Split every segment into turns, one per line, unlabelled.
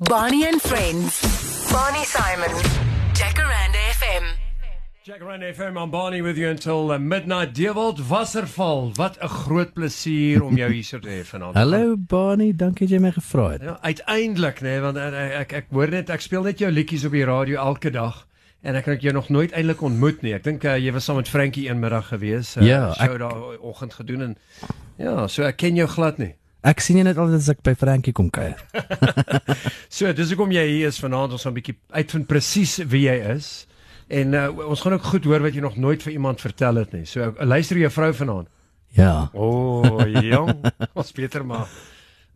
Bonnie and Friends. Bonnie Simon. Jacaranda FM.
Jack Ryan FM on Barney with you until uh, midnight. Dewald Wasserval, wat 'n groot plesier om jou hier so te hê vanaand.
Hallo Bonnie, dankie dat jy my gevra het.
Ja, uiteindelik nê, nee, want ek, ek ek hoor net ek speel net jou liedjies op die radio elke dag en ek het jou nog nooit eintlik ontmoet nie. Ek dink uh, jy was saam met Frankie eenmiddag gewees. Uh,
Ja,
show
ek-
daar oggend gedoen en ja, so ek ken jou glad nie.
Ek sien jy net altyd as ek by Frankie kom kuier.
So dis hoekom jy hier is vanaand ons gaan 'n bietjie uitvind presies wie jy is. En uh, ons gaan ook goed hoor wat jy nog nooit vir iemand vertel het nie. So uh, luister jou vrou vanaand.
Ja.
O, oh, jong. Ons beter maar.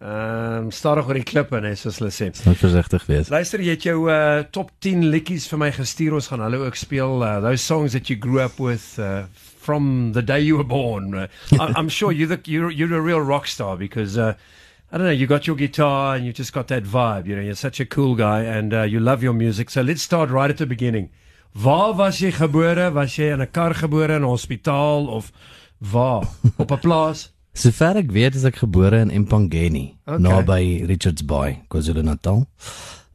Ehm um, stadig oor die klippe net soos hulle sê.
Moet versigtig wees.
Luister, jy het jou uh, top 10 liedjies vir my gestuur. Ons gaan hulle ook speel. Uh, those songs that you grew up with uh, from the day you were born. Uh, I, I'm sure you're the you're you're a real rock star because uh, I don't know, you got your guitar and you just got that vibe. You know, you're such a cool guy and uh, you love your music. So let's start right at the beginning. Waar was jy gebore? Was jy in 'n kar gebore in 'n hospitaal of waar? Op 'n plaas?
Sover ek weet is ek gebore in Empangeni,
Okay.
naby Richards Bay, KwaZulu-Natal.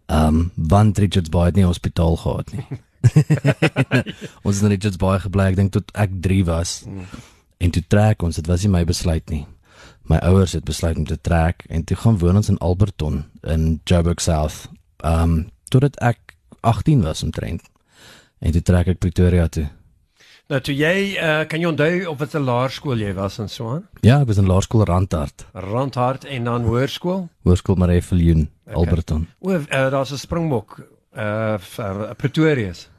Ehm um, want Richards Bay het nie hospitaal gehad nie. ons het in Richards Bay gebly, ek dink tot ek 3 was. En toe trek ons, dit was nie my besluit nie. My ouers het besluit om te trek en toe gaan woon ons in Alberton in Joburg South. Ehm um, totdat ek 18 was omtrent. En toe trek ek Pretoria toe.
Nou toe jy uh, kan jy onthou op watter laerskool jy was in Swaan?
Ja, ek was in Laerskool Randhart,
Randhart en dan hoërskool?
Hoërskool Marie Viljoen,
Okay.
Alberton.
O, uh, daar's 'n springbok uh vir Pretorius.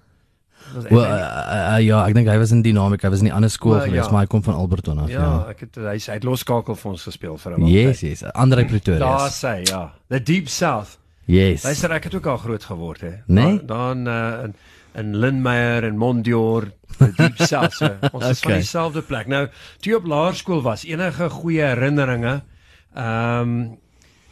Wel uh, uh, ja, ek dink hy was in Dynamic, hy was in die ander skool
Wel,
gewees,
ja.
maar hy kom van Alberton af.
ja,
Ja.
ek het hy hy het loskakel vir ons gespeel vir 'n
Yes, yes. Andre
Daar
Pretoria.
sê ja, the deep south.
Yes.
Luister, ek het ook al groot geword hè.
Nee?
Dan dan uh, in in Lindmeyer en Mondior, the deep south. So, ons is van
Okay.
dieselfde plek. Nou, toe jy op laerskool was, enige goeie herinneringe ehm um,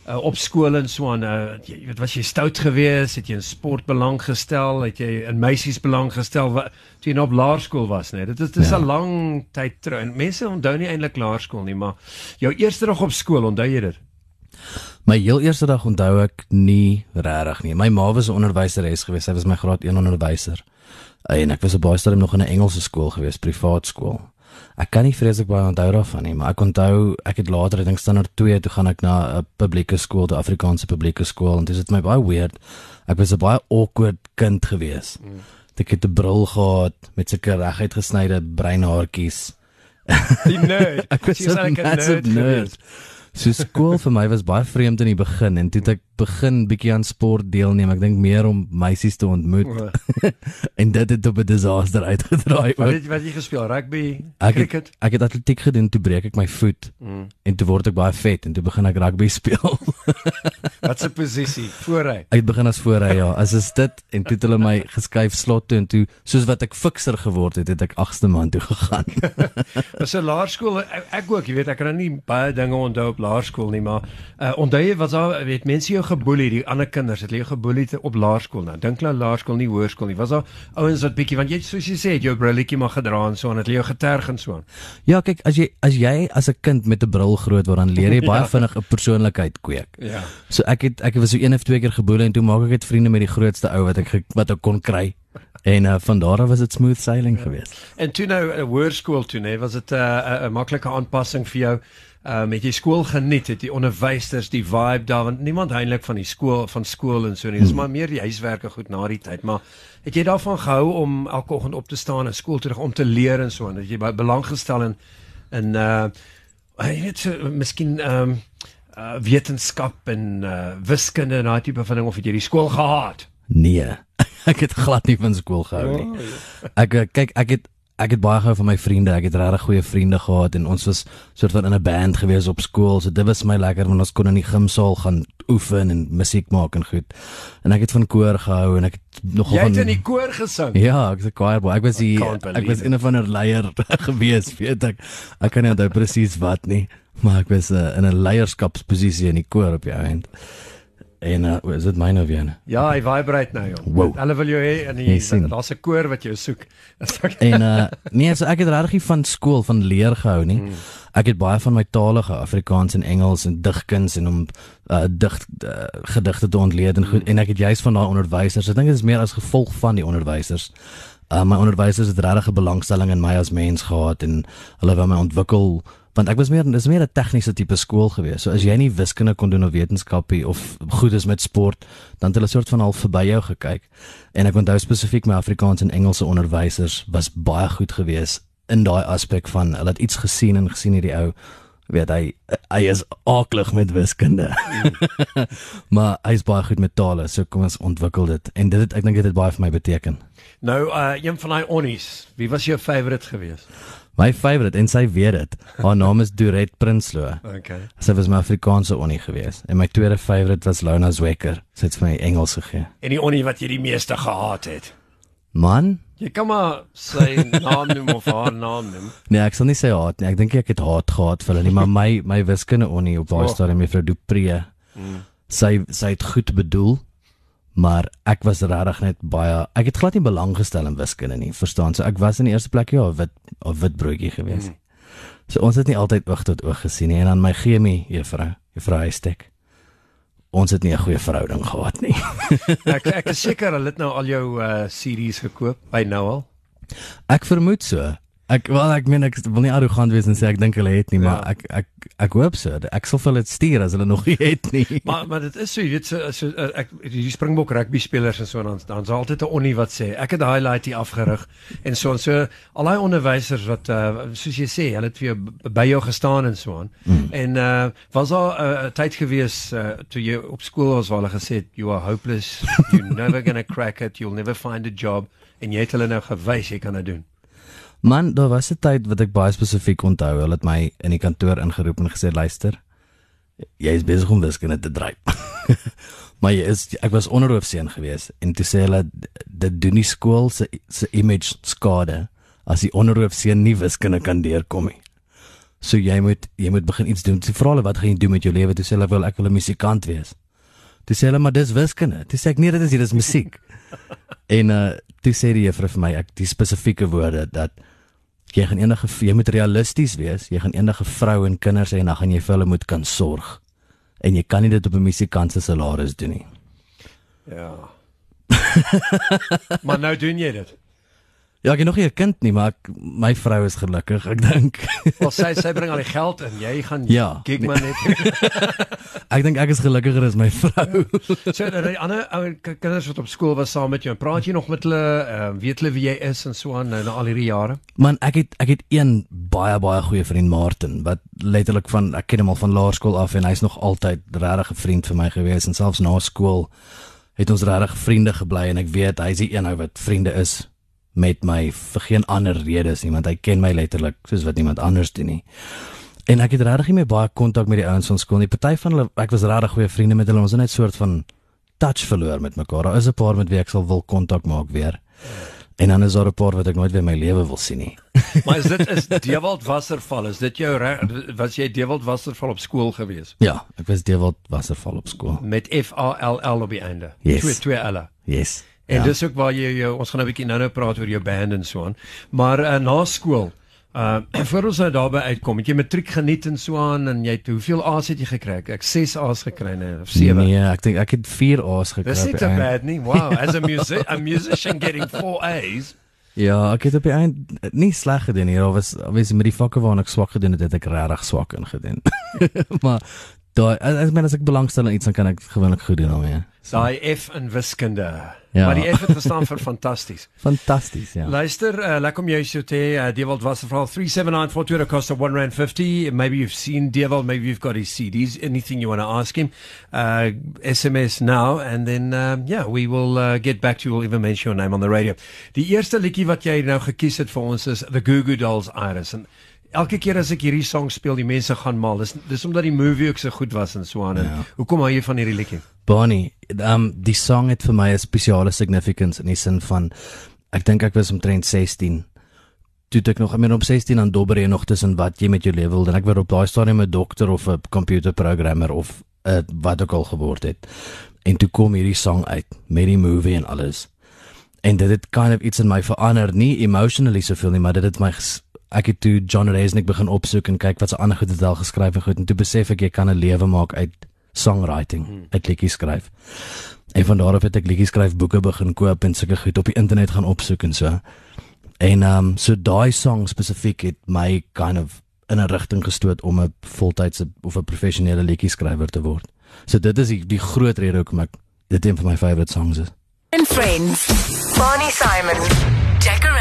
uh, op skool en so aan, uh, jy weet was jy stout geweest, het jy in sport belang gestel, het jy in meisies belang gestel wat toe jy nou op laerskool was, nee. Dit is dis 'n
Ja.
lang tyd terug. En mense onthou nie eintlik laerskool nie, maar jou eerste dag op skool, onthou jy dit?
My heel eerste dag onthou ek nie regtig nie. My ma was 'n onderwyseres geweest. Sy was my graad 1 onderwyser. En ek was op baie stadium nog in 'n Engelse skool geweest, privaat skool. Ek kan nie vreeslik baie onthou daarvan nie, maar ek onthou ek het later, ek dink standaard 2 toe gaan ek na 'n publieke skool, 'n Afrikaanse publieke skool en dit is my baie weird. Ek was 'n baie awkward kind geweest. Mm. Ek het 'n bril gehad met sulke reguit gesnyde breinhaartjies.
Die nerd.
Ek was 'n massive
nerd
nerd. So skool vir my was baie vreemd in die begin en toe het ek begin bietjie aan sport deelneem. Ek dink meer om meisies te ontmoet
O.
en dit het op 'n disaster uitgedraai.
Wat het wat het jy gespeel? Rugby,
Ek het,
cricket?
ek het atletiek gedoen toe breek ek my voet
Mm.
en toe word ek baie vet en toe begin ek rugby speel.
Wat 'n posisie? Voorry.
ek het begin as voorry ja. As is dit en toe het hulle my geskuif slot toe en toe soos wat ek fikser geword het, het ek agste man toe gegaan.
Was 'n laerskool ek, ek ook, jy weet, ek kan nou nie baie dinge onthou op laerskool nie, maar uh, onthou jy was daar weet mense jou geboelie, die ander kinders het hulle jou geboelie op laerskool nou. Dink nou laerskool nie hoërskool nie. Was daar ouens wat bietjie want jy soos jy sê, het jou brilletjie maar gedra en so en het hulle jou geterg en so aan.
ja, kyk, as jy as jy as 'n kind met 'n bril groot word, dan leer jy baie
Ja.
vinnig 'n persoonlikheid kweek.
Ja.
So ek het ek was so een of twee keer geboele en toe maak ek dit vriende met die grootste ou wat ek wat ek kon kry. En uh, van daar af was dit smooth sailing ja. geweest.
En toe nou 'n hoërskool toe, nee, was dit 'n uh, 'n maklike aanpassing vir jou. Ehm um, het jy skool geniet, het die onderwysers die vibe daar want niemand eintlik van die skool van skool en so nie. Dis maar meer die huiswerke goed na die tyd, maar het jy daarvan gehou om elke oggend op te staan en skool toe te gaan om te leer en so en het jy belang gestel in in uh jy weet so, miskien ehm um, uh wetenskap en uh wiskunde en daai tipe van ding of het jy die skool gehaat?
Nee. ek het glad nie van skool gehou nie. Ek eh, kyk ek het ek het baie gehou van my vriende. Ek het regtig goeie vriende gehad en ons was soort van in 'n band gewees op skool. So dit was my lekker want ons kon in die gimsaal gaan oefen en musiek maak en goed. En ek het van koor gehou en ek het nogal
Jy
van
het in die koor gesing.
Ja, ek was 'n choir boy. Ek was die ek was een van 'n leier gewees, weet ek. Ek kan nie onthou presies wat nie, maar ek was uh, in 'n leierskapsposisie in die koor op die eind. En uh, is dit myne joune?
Ja, hy vibrate nou jong.
Wow.
Hulle wil jou hê en
Jy
die- daar's 'n koor wat jou soek.
En uh nee, so ek het regtig van skool van leer gehou nie. Ek het baie van my tale gehou, Afrikaans en Engels en digkuns en om uh dig uh, gedigte te ontleed en goed en ek het juist van daai onderwysers. Ek dink dit is meer as gevolg van die onderwysers. Uh my onderwysers het regtig 'n belangstelling in my as mens gehad en hulle wou my ontwikkel want ek was meer dis meer 'n tegniese tipe skool gewees. So as jy nie wiskunde kon doen of wetenskapie of goed is met sport, dan het hulle soort van al verby jou gekyk. En ek onthou spesifiek my Afrikaans en Engelse onderwysers was baie goed gewees in daai aspek van hulle het iets gesien en gesien hierdie ou weet hy hy is aaklig met wiskunde. maar hy's baie goed met tale, so kom ons ontwikkel dit. En dit het, ek dink dit het baie vir my beteken.
Nou uh een van daai onnies. Wie was jou favourite geweest?
My favourite en sy weet dit. Haar naam is Duret Prinsloo.
Okay.
Sy was my Afrikaanse onnie gewees en my tweede favourite was Lona Zwecker. Sy het vir my Engels gegee.
En die onnie wat jy die meeste gehaat het.
Man,
Jy kan maar sy naam noem of haar naam noem.
nee, ek sal nie sê haat nie. Ek dink ek het haat gehad vir hulle nie, maar my my wiskunde onnie op daai
Oh.
stadium mevrou Dupree. Sy sy het goed bedoel, maar ek was regtig net baie ek het glad nie belang gestel in wiskunde nie, verstaan? So ek was in die eerste plek ja, 'n wit 'n wit broodjie gewees. So ons het nie altyd oog tot oog gesien nie en dan my chemie juffrou, juffrou Huystek. Ons het nie 'n goeie verhouding gehad nie.
Ek ek is seker hulle het nou al jou uh series gekoop by nou al.
Ek vermoed so. Ek wel ek meen ek wil nie arrogant wees en sê ek dink hulle het nie,
Ja.
maar ek ek ek hoop so. Ek sal vir hulle stuur as hulle nog nie het nie.
Maar maar dit is so, jy weet so, so uh, ek die Springbok rugby spelers en so dan dan's altyd 'n onnie wat sê ek het daai highlight hier afgerig en so en so al daai onderwysers wat uh, soos jy sê, hulle het vir jou by jou gestaan en so aan. Mm. En uh was daar 'n uh, tyd gewees uh, toe jy op skool was waar hulle gesê het you are hopeless, you're never going to crack it, you'll never find a job en jy het hulle nou gewys jy kan dit doen.
Man, daar was 'n tyd wat ek baie spesifiek onthou. Hulle het my in die kantoor ingeroep en gesê, "Luister, jy is besig om wiskunde te dryf." maar jy is ek was onderhoofseun gewees en toe sê hulle dit doen die skool se se image skade as die onderhoofseun nie wiskunde kan deurkom nie. So jy moet jy moet begin iets doen. Toe vra hulle wat gaan jy doen met jou lewe? Toe sê hulle wel ek wil 'n musikant wees. Toe sê hulle maar dis wiskunde. Toe sê ek nee, dit is nie, dis musiek. en uh toe sê die juffrou vir my ek die spesifieke woorde dat jy gaan enige jy moet realisties wees. Jy gaan enige vrou en kinders hê en dan gaan jy vir hulle moet kan sorg. En jy kan nie dit op 'n musikant se salaris doen nie.
Ja. maar nou doen jy dit.
Ja, ek het nog nie 'n kind nie, maar ek, my vrou is gelukkig, ek dink.
Wel sy sy bring al die geld in. Jy gaan
Ja,
kyk
nee.
maar net.
ek dink ek is gelukkiger as my vrou.
so dan die ander ou kinders wat op skool was saam met jou. en Praat jy nog met hulle? Uh, weet hulle wie jy is en so aan nou na al hierdie jare?
Man, ek het ek het een baie baie goeie vriend Martin wat letterlik van ek ken hom al van laerskool af en hy's nog altyd regtig 'n vriend vir my gewees en selfs na skool het ons regtig vriende gebly en ek weet hy's die een ou wat vriende is met my vir geen ander redes nie want hy ken my letterlik soos wat niemand anders doen nie. En ek het regtig nie meer baie kontak met die ouens van skool nie. Party van hulle ek was regtig goeie vriende met hulle. Ons het net soort van touch verloor met mekaar. Daar is 'n paar met wie ek sal wil kontak maak weer. En dan is daar 'n paar wat ek nooit weer in my lewe wil sien nie.
Maar is dit is Dewald Wasserval? Is dit jou was jy Dewald Wasserval op skool gewees?
Ja, ek was Dewald Wasserval op skool.
Met F A L L op die einde.
Yes.
Twee twee L'e.
Yes.
En
ja.
dis ook waar jy jou ons gaan nou 'n bietjie nou-nou praat oor jou band en so aan. Maar uh, na skool Uh voor ons nou daarby uitkom, het jy matriek geniet en so aan en jy het hoeveel A's het jy gekry? Ek 6 A's gekry nee, of 7.
Nee, ek dink ek het 4 A's gekry.
Dis nie so bad nie. Wow, as a music a musician getting 4 A's.
Ja, ek het op die eind nie sleg gedoen hier. Daar was was met die vakke waarna ek swak gedoen het, het ek regtig swak ingedoen. maar daai ek meen as ek belangstel in iets dan kan ek gewoonlik goed doen daarmee.
Daai F in wiskunde.
Ja.
Maar die F het gestaan vir fantasties.
Fantasties, ja.
Luister, uh, lekker om jou so te hê. Uh, Dewald Wasserval 3794 cost of 1 rand 50. Maybe you've seen Dewald, maybe you've got his CDs. Anything you want to ask him, uh, SMS now and then um, yeah, we will uh, get back to you. We'll even mention your name on the radio. Die eerste liedjie wat jy nou gekies het vir ons is The Goo Goo Dolls Iris en elke keer as ek hierdie song speel, die mense gaan mal. Dis dis omdat die movie ook so goed was en so aan.
Ja.
Hoekom hou jy van hierdie liedjie?
Bonnie, um die song het vir my 'n spesiale significance in die sin van ek dink ek was omtrent 16. Toe ek nog, ek meen op 16 dan dobber jy nog tussen wat jy met jou lewe wil en ek word op daai stadium 'n dokter of 'n computerprogrammer of uh, wat ook al geword het. En toe kom hierdie sang uit met die movie en alles. En dit het kind of iets in my verander, nie emotionally soveel nie, maar dit het my ges- ek het toe John Resnick begin opsoek en kyk wat se ander goed het al geskryf en goed en toe besef ek jy kan 'n lewe maak uit songwriting, hmm. uit liedjies skryf. En van daar af het ek liedjies skryf boeke begin koop en sulke goed op die internet gaan opsoek en so. En ehm um, so daai song spesifiek het my kind of in 'n rigting gestoot om 'n voltydse of 'n professionele liedjie skrywer te word. So dit is die, die groot rede hoekom ek dit een van my favourite songs is.
And friends. Bonnie Simon. FM.